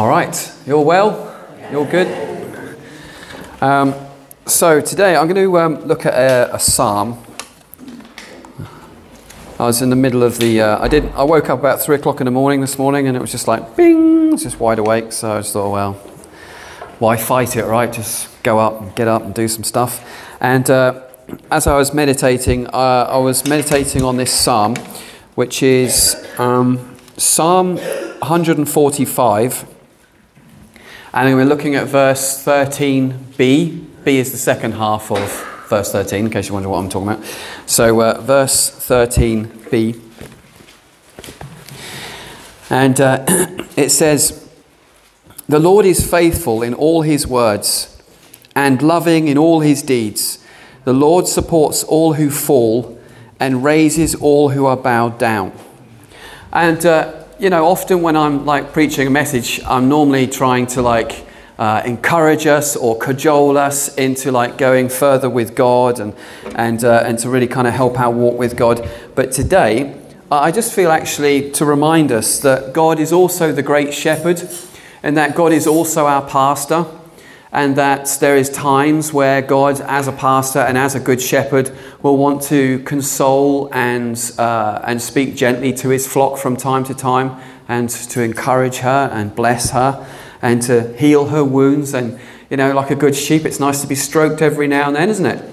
All right, you're well? You're good? Um, so today I'm going to um, look at a, a, psalm. I was in the middle of the. Uh, I did. I woke up about three o'clock in the morning this morning, and it was just like bing, just wide awake. So I just thought, well, why fight it, right? Just go up and get up and do some stuff. And uh, as I was meditating, uh, I was meditating on this psalm, which is um, Psalm 145 and we're looking at verse 13b. B is the second half of verse 13, in case you wonder what I'm talking about. So, uh, verse 13b. And uh, it says, The Lord is faithful in all his words and loving in all his deeds. The Lord supports all who fall and raises all who are bowed down. And uh, you know, often when I'm like preaching a message, I'm normally trying to like uh, encourage us or cajole us into like going further with God and and uh, and to really kind of help our walk with God. But today, I just feel actually to remind us that God is also the great shepherd, and that God is also our pastor and that there is times where God, as a pastor and as a good shepherd, will want to console and, uh, and speak gently to his flock from time to time and to encourage her and bless her and to heal her wounds. And, you know, like a good sheep, it's nice to be stroked every now and then, isn't it?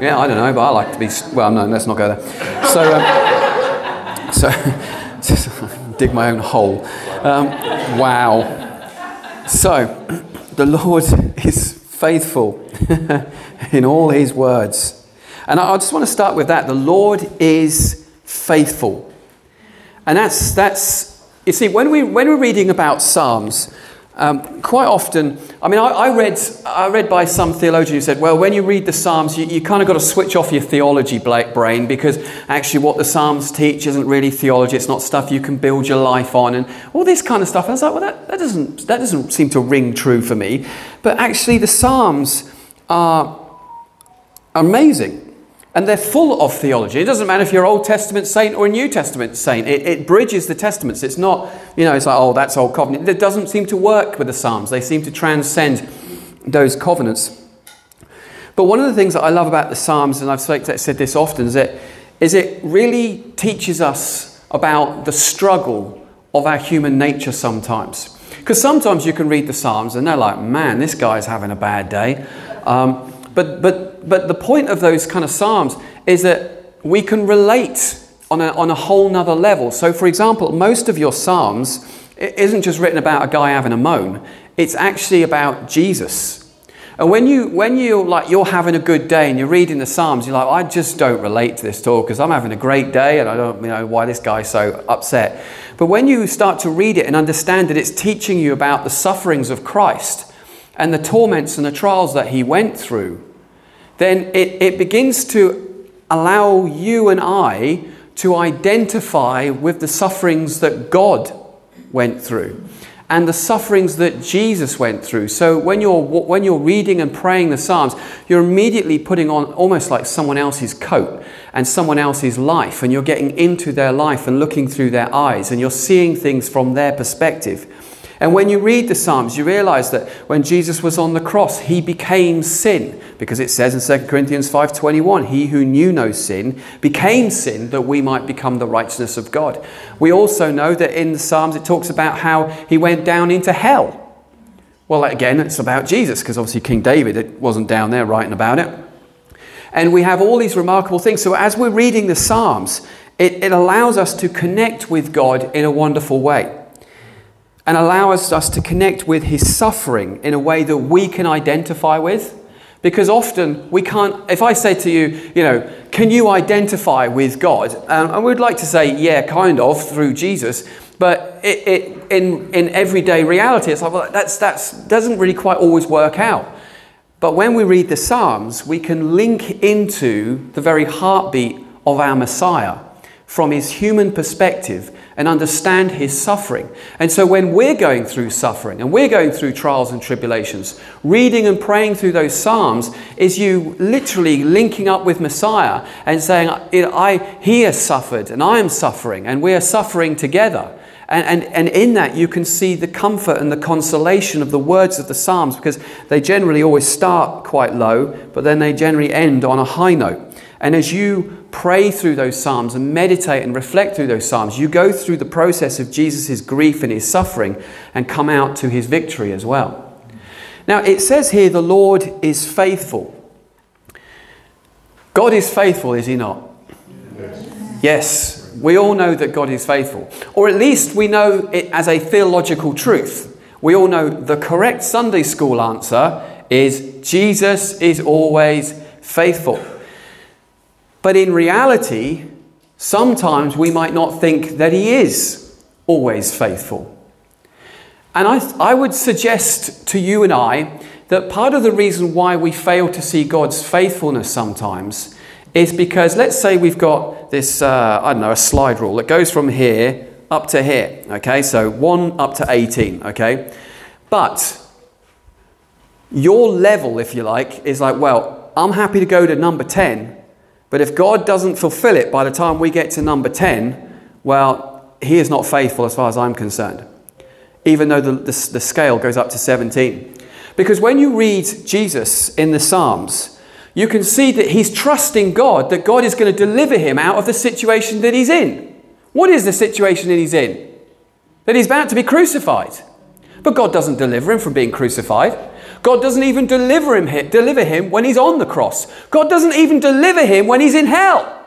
Yeah, I don't know, but I like to be, well, no, let's not go there. So, um, so dig my own hole. Um, wow. So, the Lord is faithful in all his words. And I just want to start with that. The Lord is faithful. And that's, that's you see, when, we, when we're reading about Psalms, um, quite often, I mean, I, I, read, I read by some theologian who said, well, when you read the Psalms, you, you kind of got to switch off your theology brain because actually what the Psalms teach isn't really theology. It's not stuff you can build your life on and all this kind of stuff. And I was like, well, that, that, doesn't, that doesn't seem to ring true for me. But actually, the Psalms are amazing. And they're full of theology. It doesn't matter if you're Old Testament saint or a New Testament saint. It, it, bridges the Testaments. It's not, you know, it's like, oh, that's Old Covenant. It doesn't seem to work with the Psalms. They seem to transcend those covenants. But one of the things that I love about the Psalms, and I've said this often, is, that, is it really teaches us about the struggle of our human nature sometimes. Because sometimes you can read the Psalms and they're like, man, this guy's having a bad day. Um, but, but, but the point of those kind of Psalms is that we can relate on a, on a whole nother level. So, for example, most of your Psalms isn't just written about a guy having a moan, it's actually about Jesus. And when you when you like you're having a good day and you're reading the Psalms, you're like, I just don't relate to this at all because I'm having a great day and I don't you know why this guy's so upset. But when you start to read it and understand that it's teaching you about the sufferings of Christ and the torments and the trials that he went through, then it, it begins to allow you and I to identify with the sufferings that God went through and the sufferings that Jesus went through. So when you're, when you're reading and praying the Psalms, you're immediately putting on almost like someone else's coat and someone else's life, and you're getting into their life and looking through their eyes, and you're seeing things from their perspective. And when you read the Psalms, you realize that when Jesus was on the cross, he became sin because it says in 2 Corinthians 5:21, he who knew no sin became sin that we might become the righteousness of God. We also know that in the Psalms it talks about how he went down into hell. Well, again, it's about Jesus because obviously King David it wasn't down there writing about it. And we have all these remarkable things. So as we're reading the Psalms, it, it allows us to connect with God in a wonderful way and allows us to connect with his suffering in a way that we can identify with. Because often we can't, if I say to you, you know, can you identify with God? Um, would like to say, yeah, kind of, through Jesus. But it, it, in, in everyday reality, it's like, well, that's, that's doesn't really quite always work out. But when we read the Psalms, we can link into the very heartbeat of our Messiah from his human perspective and understand his suffering. And so when we're going through suffering and we're going through trials and tribulations, reading and praying through those Psalms is you literally linking up with Messiah and saying, I, He has suffered and I am suffering and we are suffering together. And, and, and in that, you can see the comfort and the consolation of the words of the Psalms because they generally always start quite low, but then they generally end on a high note. And as you pray through those Psalms and meditate and reflect through those Psalms, you go through the process of Jesus' grief and his suffering and come out to his victory as well. Now, it says here, the Lord is faithful. God is faithful, is he not? Yes. yes. We all know that God is faithful. Or at least we know it as a theological truth. We all know the correct Sunday school answer is Jesus is always faithful. But in reality, sometimes we might not think that He is always faithful. And I, I would suggest to you and I that part of the reason why we fail to see God's faithfulness sometimes is because let's say we've got this, uh, I don't know, a slide rule that goes from here up to here, okay? So 1 up to 18, okay? But your level, if you like, is like, well, I'm happy to go to number 10 but if God doesn't fulfill it by the time we get to number 10, well, he is not faithful as far as I'm concerned, even though the, the, the scale goes up to 17. Because when you read Jesus in the Psalms, you can see that he's trusting God, that God is going to deliver him out of the situation that he's in. What is the situation that he's in? That he's about to be crucified. But God doesn't deliver him from being crucified. God doesn't even deliver him, deliver him when he's on the cross. God doesn't even deliver him when he's in hell.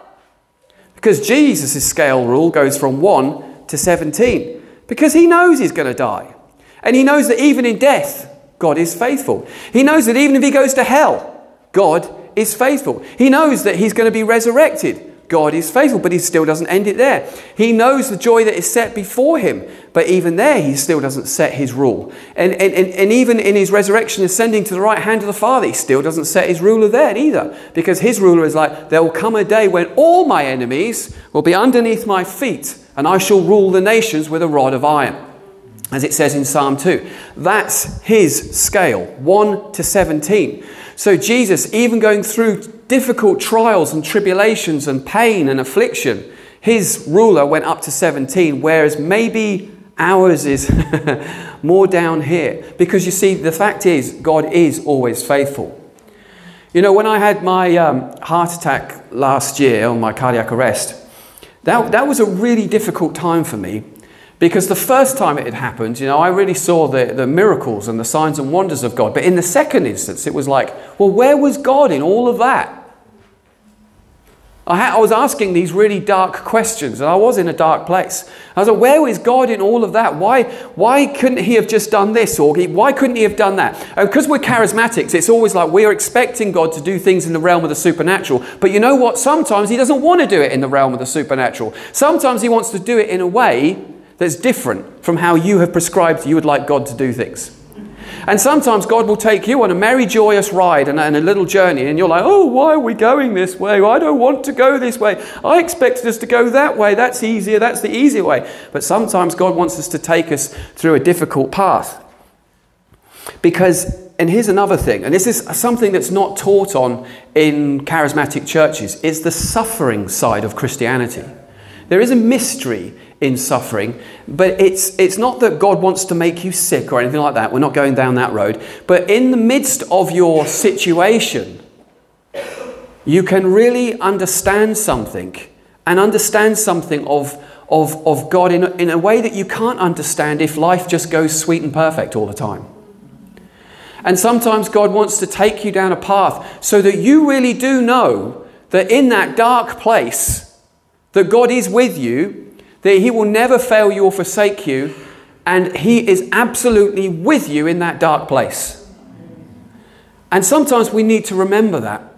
Because Jesus' scale rule goes from 1 to 17. Because he knows he's going to die. And he knows that even in death, God is faithful. He knows that even if he goes to hell, God is faithful. He knows that he's going to be resurrected. God is faithful, but he still doesn't end it there. He knows the joy that is set before him, but even there, he still doesn't set his rule. And, and, and, and even in his resurrection, ascending to the right hand of the Father, he still doesn't set his ruler there either, because his ruler is like, There will come a day when all my enemies will be underneath my feet, and I shall rule the nations with a rod of iron. As it says in Psalm 2. That's his scale, 1 to 17. So, Jesus, even going through difficult trials and tribulations and pain and affliction, his ruler went up to 17, whereas maybe ours is more down here. Because you see, the fact is, God is always faithful. You know, when I had my um, heart attack last year on my cardiac arrest, that, that was a really difficult time for me because the first time it had happened, you know, I really saw the, the miracles and the signs and wonders of God. But in the second instance, it was like, well, where was God in all of that? I, ha- I was asking these really dark questions, and I was in a dark place. I was like, where is God in all of that? Why, why couldn't He have just done this? Or he, why couldn't He have done that? Uh, because we're charismatics, it's always like we're expecting God to do things in the realm of the supernatural. But you know what? Sometimes He doesn't want to do it in the realm of the supernatural. Sometimes He wants to do it in a way that's different from how you have prescribed you would like God to do things. And sometimes God will take you on a merry, joyous ride and, a little journey, and you're like, oh, why are we going this way? I don't want to go this way. I expected us to go that way. That's easier. That's the easier way. But sometimes God wants us to take us through a difficult path. Because, and here's another thing, and this is something that's not taught on in charismatic churches, is the suffering side of Christianity. There is a mystery in suffering. But it's, it's not that God wants to make you sick or anything like that. We're not going down that road. But in the midst of your situation, you can really understand something and understand something of, of, of God in a, in a way that you can't understand if life just goes sweet and perfect all the time. And sometimes God wants to take you down a path so that you really do know that in that dark place, that God is with you that He will never fail you or forsake you, and He is absolutely with you in that dark place. And sometimes we need to remember that.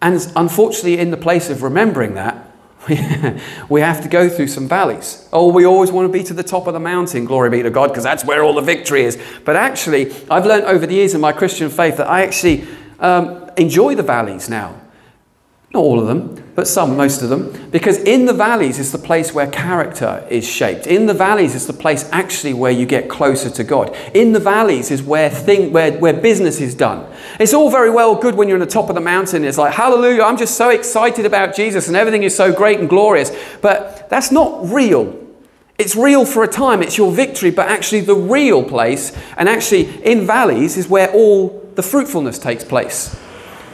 And unfortunately, in the place of remembering that, we have to go through some valleys. Oh, we always want to be to the top of the mountain, glory be to God, because that's where all the victory is. But actually, I've learned over the years in my Christian faith that I actually um, enjoy the valleys now. Not all of them, but some, most of them. Because in the valleys is the place where character is shaped. In the valleys is the place actually where you get closer to God. In the valleys is where, thing, where, where business is done. It's all very well good when you're on the top of the mountain. It's like, hallelujah, I'm just so excited about Jesus and everything is so great and glorious. But that's not real It's real for a time, it's your victory, but actually, the real place, and actually in valleys, is where all the fruitfulness takes place.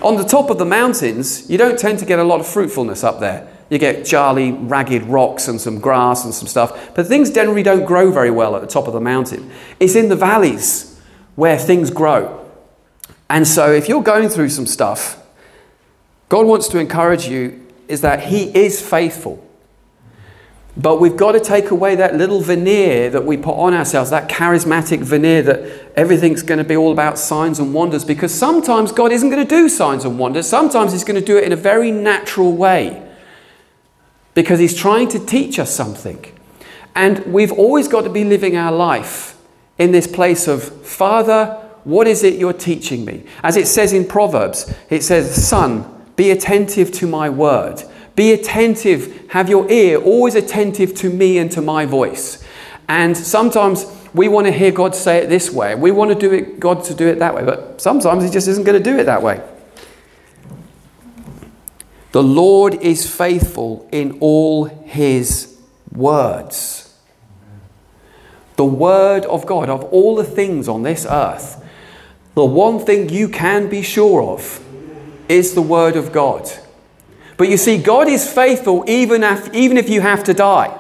On the top of the mountains, you don't tend to get a lot of fruitfulness up there. You get jarly, ragged rocks and some grass and some stuff, but things generally don't grow very well at the top of the mountain. It's in the valleys where things grow. And so, if you're going through some stuff, God wants to encourage you is that He is faithful. But we've got to take away that little veneer that we put on ourselves, that charismatic veneer that everything's going to be all about signs and wonders, because sometimes God isn't going to do signs and wonders. Sometimes He's going to do it in a very natural way because He's trying to teach us something. And we've always got to be living our life in this place of, Father, what is it you're teaching me? As it says in Proverbs, it says, Son, be attentive to my word. Be attentive, have your ear always attentive to me and to my voice. And sometimes we want to hear God say it this way. We want to do it, God to do it that way, but sometimes He just isn't going to do it that way. The Lord is faithful in all His words. The Word of God, of all the things on this earth, the one thing you can be sure of is the Word of God. But you see, God is faithful even if, even if you have to die.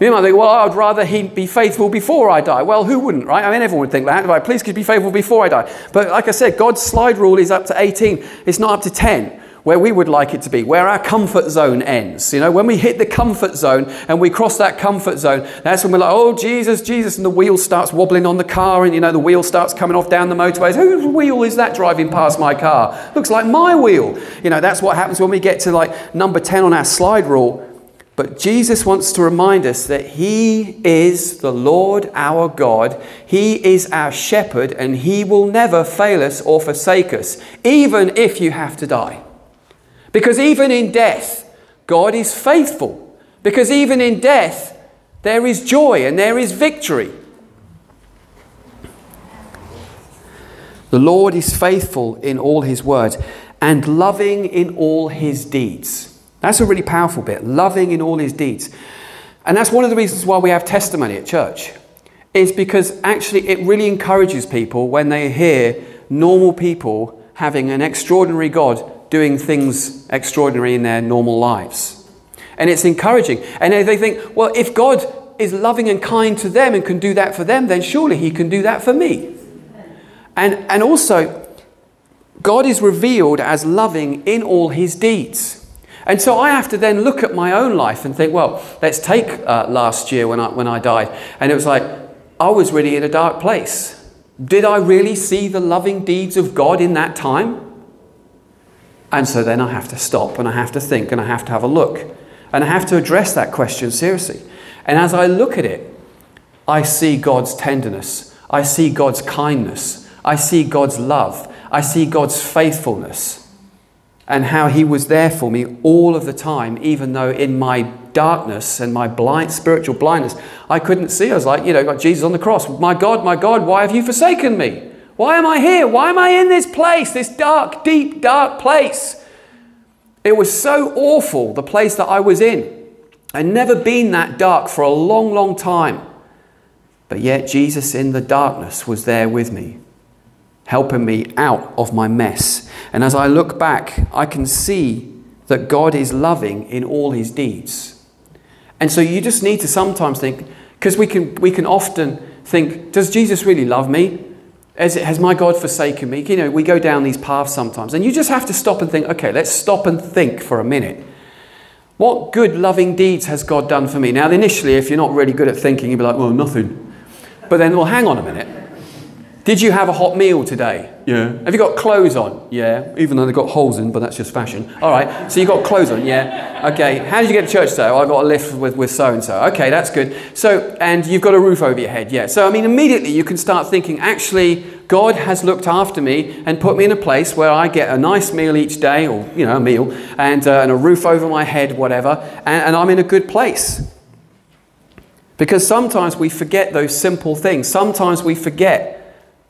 You might think, well, I'd rather he be faithful before I die. Well, who wouldn't, right? I mean, everyone would think that. Right? Please, could be faithful before I die. But like I said, God's slide rule is up to 18. It's not up to 10 where we would like it to be, where our comfort zone ends. You know, when we hit the comfort zone and we cross that comfort zone, that's when we're like, oh, Jesus, Jesus, and the wheel starts wobbling on the car, and you know, the wheel starts coming off down the motorways. Whose wheel is that driving past my car? Looks like my wheel. You know, that's what happens when we get to like number 10 on our slide rule. But Jesus wants to remind us that He is the Lord our God. He is our shepherd, and He will never fail us or forsake us, even if you have to die. Because even in death, God is faithful. Because even in death, there is joy and there is victory. The Lord is faithful in all his words and loving in all his deeds. That's a really powerful bit. Loving in all his deeds. And that's one of the reasons why we have testimony at church, is because actually it really encourages people when they hear normal people having an extraordinary God doing things extraordinary in their normal lives. And it's encouraging. And they think, well, if God is loving and kind to them and can do that for them, then surely He can do that for me. And, and also, God is revealed as loving in all His deeds. And so I have to then look at my own life and think, well, let's take uh, last year when I, when I died. And it was like, I was really in a dark place. Did I really see the loving deeds of God in that time? And so then I have to stop and I have to think and I have to have a look. And I have to address that question seriously. And as I look at it, I see God's tenderness. I see God's kindness. I see God's love. I see God's faithfulness. And how He was there for me all of the time, even though in my darkness and my blind spiritual blindness, I couldn't see. I was like, you know, got Jesus on the cross. My God, my God, why have you forsaken me? Why am I here? Why am I in this place, this dark, deep, dark place? It was so awful, the place that I was in. I'd never been that dark for a long, long time. But yet, Jesus in the darkness was there with me, helping me out of my mess. And as I look back, I can see that God is loving in all his deeds. And so you just need to sometimes think, because we can, we can often think, does Jesus really love me? Has, has my God forsaken me? You know, we go down these paths sometimes, and you just have to stop and think, okay, let's stop and think for a minute. What good, loving deeds has God done for me? Now, initially, if you're not really good at thinking, you'd be like, well, nothing. But then, well, hang on a minute. Did you have a hot meal today? Yeah. Have you got clothes on? Yeah. Even though they've got holes in, but that's just fashion. All right. So you've got clothes on? Yeah. Okay. How did you get to church today? Oh, I got a lift with, with so and so. Okay, that's good. So, and you've got a roof over your head. Yeah. So, I mean, immediately you can start thinking, actually, God has looked after me and put me in a place where I get a nice meal each day, or, you know, a meal, and, uh, and a roof over my head, whatever, and, and I'm in a good place. Because sometimes we forget those simple things. Sometimes we forget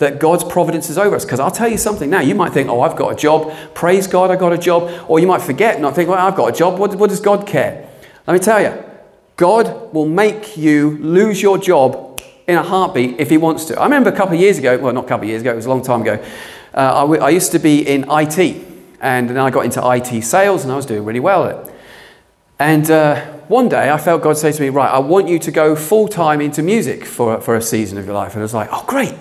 that God's providence is over us. Because I'll tell you something now, you might think, oh, I've got a job. Praise God, I got a job. Or you might forget and not think, well, I've got a job. What, what does God care? Let me tell you, God will make you lose your job in a heartbeat if He wants to. I remember a couple of years ago, well, not a couple of years ago, it was a long time ago, uh, I, w- I used to be in IT, and then I got into IT sales, and I was doing really well at it. And uh, one day I felt God say to me, Right, I want you to go full time into music for, for a season of your life. And I was like, Oh, great.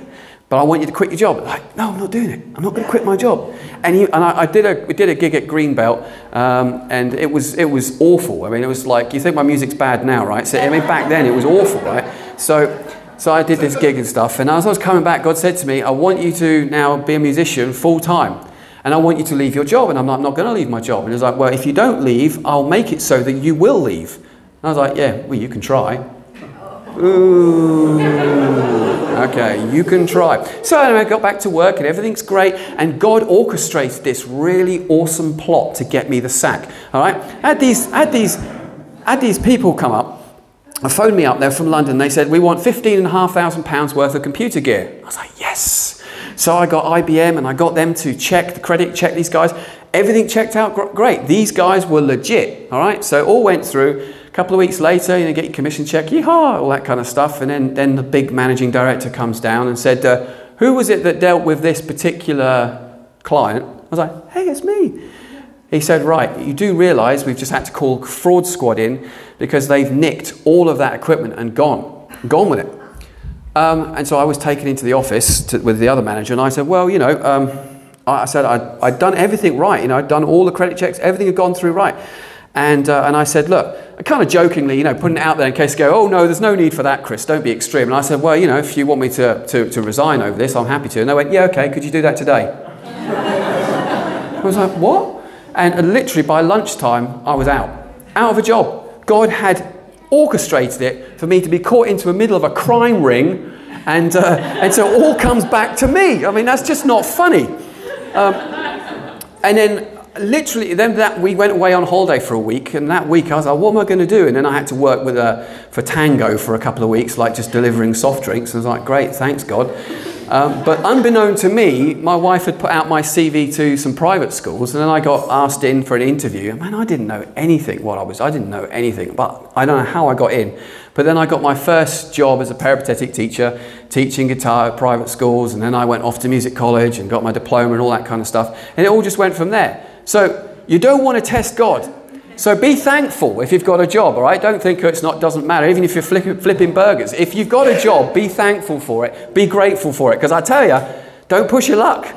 But I want you to quit your job. Like, no, I'm not doing it. I'm not going to quit my job. And, he, and I, I, did a, we did a gig at Greenbelt, um, and it was, it was awful. I mean, it was like, you think my music's bad now, right? So, I mean, back then it was awful, right? So, so I did this gig and stuff. And as I was coming back, God said to me, I want you to now be a musician full time. And I want you to leave your job. And I'm like, I'm not going to leave my job. And he's like, Well, if you don't leave, I'll make it so that you will leave. And I was like, Yeah, well, you can try. Ooh. Okay, you can try. So anyway, I got back to work and everything's great. And God orchestrated this really awesome plot to get me the sack. All right? Had these, had these, had these people come up. Phoned me up. They're from London. They said, We want £15,500 worth of computer gear. I was like, Yes. So I got IBM and I got them to check the credit, check these guys. Everything checked out great. These guys were legit. All right? So all went through. Couple of weeks later, you know, get your commission check, yeehaw, all that kind of stuff. And then, then the big managing director comes down and said, uh, Who was it that dealt with this particular client? I was like, Hey, it's me. He said, Right, you do realize we've just had to call fraud squad in because they've nicked all of that equipment and gone, gone with it. Um, and so I was taken into the office to, with the other manager, and I said, Well, you know, um, I said I'd, I'd, done everything right. You know, I'd done all the credit checks, everything had gone through right. And, uh, and I said, look, kind of jokingly, you know, putting it out there in case they go, oh no, there's no need for that, Chris, don't be extreme. And I said, well, you know, if you want me to, to, to resign over this, I'm happy to. And they went, yeah, okay, could you do that today? I was like, what? And literally by lunchtime, I was out, out of a job. God had orchestrated it for me to be caught into the middle of a crime ring, and, uh, and so all comes back to me. I mean, that's just not funny. Um, and then literally, then that we went away on holiday for a week, and that week I was like, what am I going to do? And then I had to work with a, for Tango for a couple of weeks, like just delivering soft drinks. And I was like, great, thanks God. Um, but unbeknown to me, my wife had put out my CV to some private schools, and then I got asked in for an interview. Man, I didn't know anything what I was. I didn't know anything, but I don't know how I got in. But then I got my first job as a peripatetic teacher, teaching guitar at private schools, and then I went off to music college and got my diploma and all that kind of stuff. And it all just went from there. So you don't want to test God. So be thankful if you've got a job, all right? Don't think it's not doesn't matter. Even if you're flipping, flipping burgers, if you've got a job, be thankful for it. Be grateful for it. Because I tell you, don't push your luck.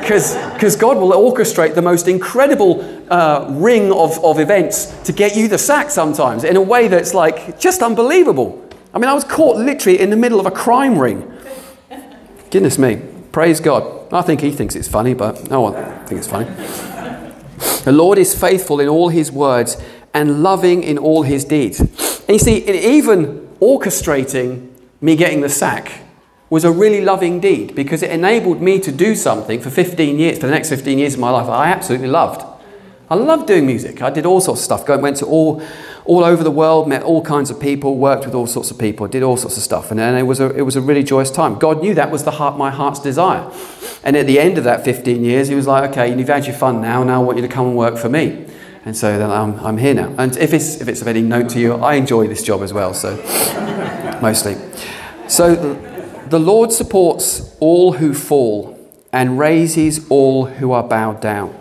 Because God will orchestrate the most incredible uh, ring of, of events to get you the sack sometimes in a way that's like just unbelievable. I mean, I was caught literally in the middle of a crime ring. Goodness me. Praise God. I think he thinks it's funny, but no one thinks it's funny. The Lord is faithful in all his words and loving in all his deeds. And you see, even orchestrating me getting the sack was a really loving deed because it enabled me to do something for 15 years, for the next 15 years of my life, I absolutely loved. I loved doing music. I did all sorts of stuff. Went to all, all over the world, met all kinds of people, worked with all sorts of people, did all sorts of stuff. And, and it, was a, it was a really joyous time. God knew that was the heart, my heart's desire. And at the end of that 15 years, He was like, okay, you've had your fun now. Now I want you to come and work for me. And so then I'm, I'm here now. And if it's, if it's of any note to you, I enjoy this job as well, so mostly. So the Lord supports all who fall and raises all who are bowed down.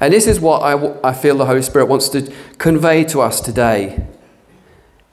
And this is what I, I feel the Holy Spirit wants to convey to us today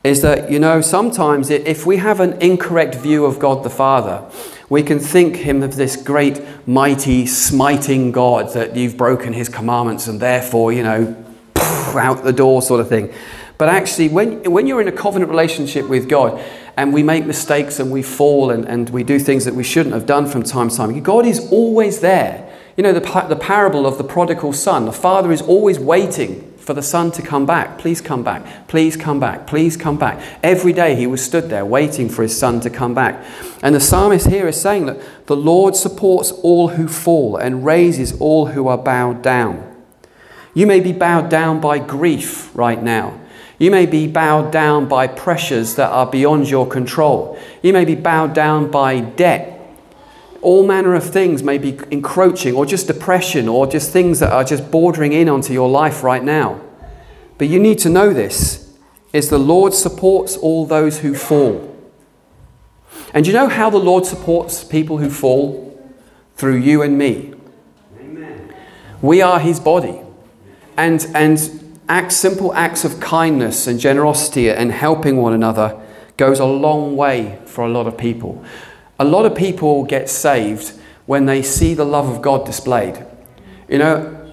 is that, you know, sometimes if we have an incorrect view of God the Father, we can think him of this great, mighty, smiting God that you've broken his commandments and therefore, you know, out the door sort of thing. But actually, when, when you're in a covenant relationship with God and we make mistakes and we fall and, and we do things that we shouldn't have done from time to time, God is always there you know, the, the parable of the prodigal son. The father is always waiting for the son to come back. Please come back. Please come back. Please come back. Every day he was stood there waiting for his son to come back. And the psalmist here is saying that the Lord supports all who fall and raises all who are bowed down. You may be bowed down by grief right now. You may be bowed down by pressures that are beyond your control. You may be bowed down by debt all manner of things may be encroaching, or just depression, or just things that are just bordering in onto your life right now. But you need to know this is the Lord supports all those who fall. And you know how the Lord supports people who fall? Through you and me. Amen. We are his body. And, and acts, simple acts of kindness and generosity and helping one another goes a long way for a lot of people. A lot of people get saved when they see the love of God displayed. You know,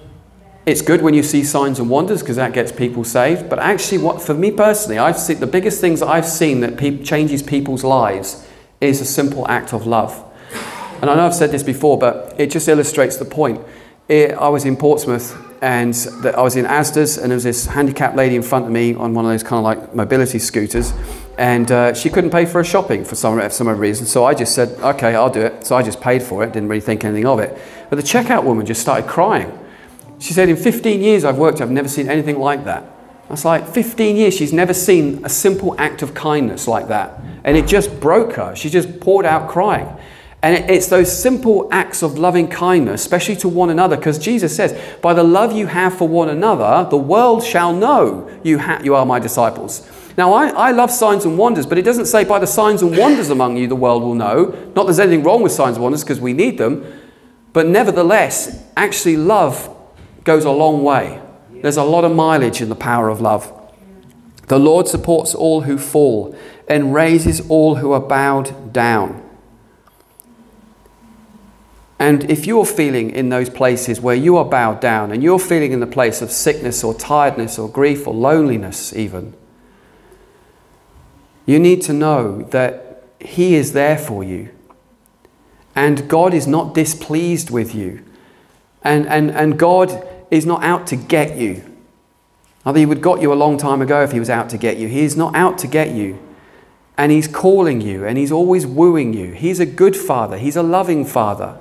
it's good when you see signs and wonders because that gets people saved. But actually, what for me personally, I've seen the biggest things I've seen that pe- changes people's lives is a simple act of love. And I know I've said this before, but it just illustrates the point. It, I was in Portsmouth and the, I was in Asda's, and there was this handicapped lady in front of me on one of those kind of like mobility scooters, and uh, she couldn't pay for her shopping for some, for some reason. So I just said, okay, I'll do it. So I just paid for it, didn't really think anything of it. But the checkout woman just started crying. She said, in 15 years I've worked, I've never seen anything like that. I was like, 15 years, she's never seen a simple act of kindness like that. And it just broke her. She just poured out crying. And it's those simple acts of loving kindness, especially to one another, because Jesus says, By the love you have for one another, the world shall know you, ha- you are my disciples. Now, I, I love signs and wonders, but it doesn't say, By the signs and wonders among you, the world will know. Not that there's anything wrong with signs and wonders, because we need them. But nevertheless, actually, love goes a long way. There's a lot of mileage in the power of love. The Lord supports all who fall and raises all who are bowed down. And if you're feeling in those places where you are bowed down and you're feeling in the place of sickness or tiredness or grief or loneliness, even, you need to know that He is there for you. And God is not displeased with you. And, and, and God is not out to get you. Either He would got you a long time ago if He was out to get you. He is not out to get you. And He's calling you and He's always wooing you. He's a good Father, He's a loving Father.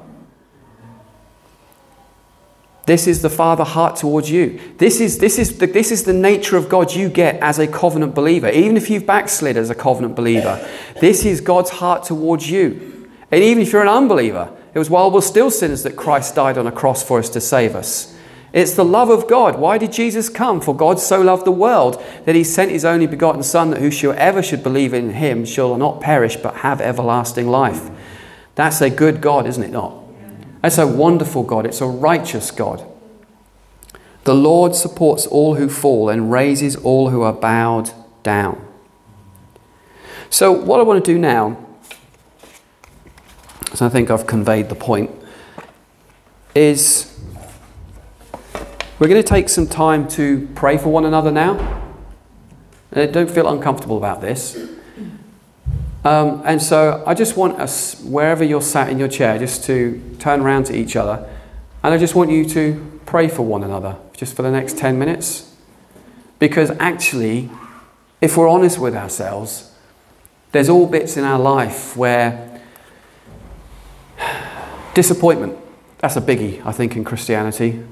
This is the Father heart towards you. This is, this, is the, this is the nature of God you get as a covenant believer. Even if you've backslid as a covenant believer, this is God's heart towards you. And even if you're an unbeliever, it was while we're still sinners that Christ died on a cross for us to save us. It's the love of God. Why did Jesus come? For God so loved the world that he sent his only begotten Son, that whosoever should believe in him shall not perish but have everlasting life. That's a good God, isn't it not? That's a wonderful God. It's a righteous God. The Lord supports all who fall and raises all who are bowed down. So, what I want to do now, so I think I've conveyed the point, is we're going to take some time to pray for one another now. Uh, don't feel uncomfortable about this. Um, and so I just want us, wherever you're sat in your chair, just to turn around to each other. And I just want you to pray for one another just for the next 10 minutes. Because actually, if we're honest with ourselves, there's all bits in our life where disappointment, that's a biggie, I think, in Christianity.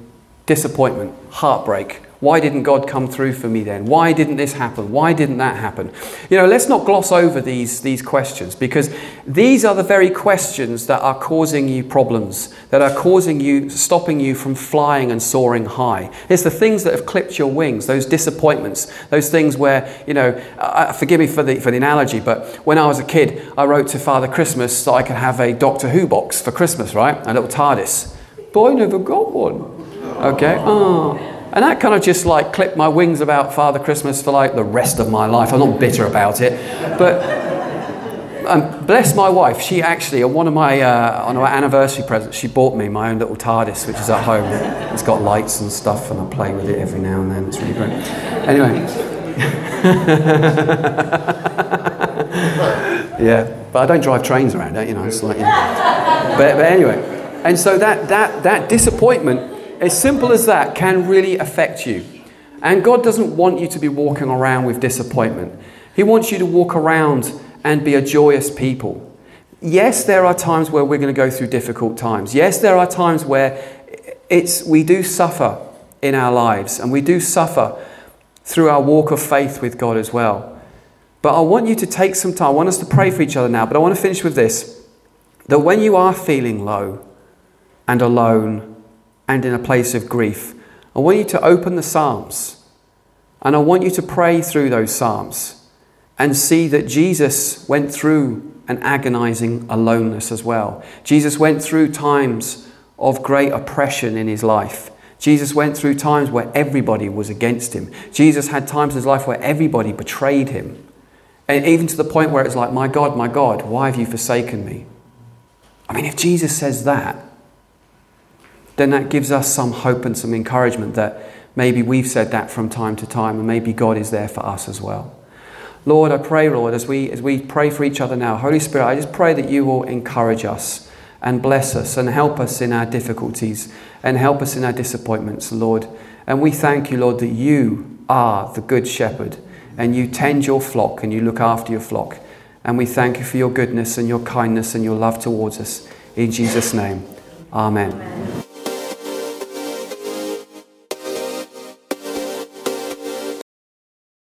Disappointment, heartbreak, why didn't God come through for me then? Why didn't this happen? Why didn't that happen? You know, let's not gloss over these, these questions because these are the very questions that are causing you problems, that are causing you, stopping you from flying and soaring high. It's the things that have clipped your wings, those disappointments, those things where, you know, uh, forgive me for the, for the analogy, but when I was a kid, I wrote to Father Christmas so I could have a Doctor Who box for Christmas, right? A little TARDIS. I never got one. Okay? Oh. And that kind of just like clipped my wings about Father Christmas for like the rest of my life. I'm not bitter about it. But um, bless my wife. She actually, on one of my uh, on our anniversary presents, she bought me my own little TARDIS, which is at home. It's got lights and stuff, and I play with it every now and then. It's really great. Anyway. yeah, but I don't drive trains around it, you know. It's like, know. But, but anyway, and so that that that disappointment as simple as that can really affect you. And God doesn't want you to be walking around with disappointment. He wants you to walk around and be a joyous people. Yes, there are times where we're going to go through difficult times. Yes, there are times where it's, we do suffer in our lives and we do suffer through our walk of faith with God as well. But I want you to take some time. I want us to pray for each other now, but I want to finish with this that when you are feeling low and alone and in a place of grief. I want you to open the Psalms And I want you to pray through those Psalms and see that Jesus went through an agonizing aloneness as well. Jesus went through times of great oppression in his life. Jesus went through times where everybody was against him. Jesus had times in his life where everybody betrayed him. And even to the point where it's like, My God, my God, why have you forsaken me? I mean, if Jesus says that, then that gives us some hope and some encouragement that maybe we've said that from time to time and maybe God is there for us as well. Lord, I pray, Lord, as we, as we pray for each other now, Holy Spirit, I just pray that you will encourage us and bless us and help us in our difficulties and help us in our disappointments, Lord. And we thank you, Lord, that you are the good shepherd and you tend your flock and you look after your flock. And we thank you for your goodness and your kindness and your love towards us. In Jesus' name, amen. amen.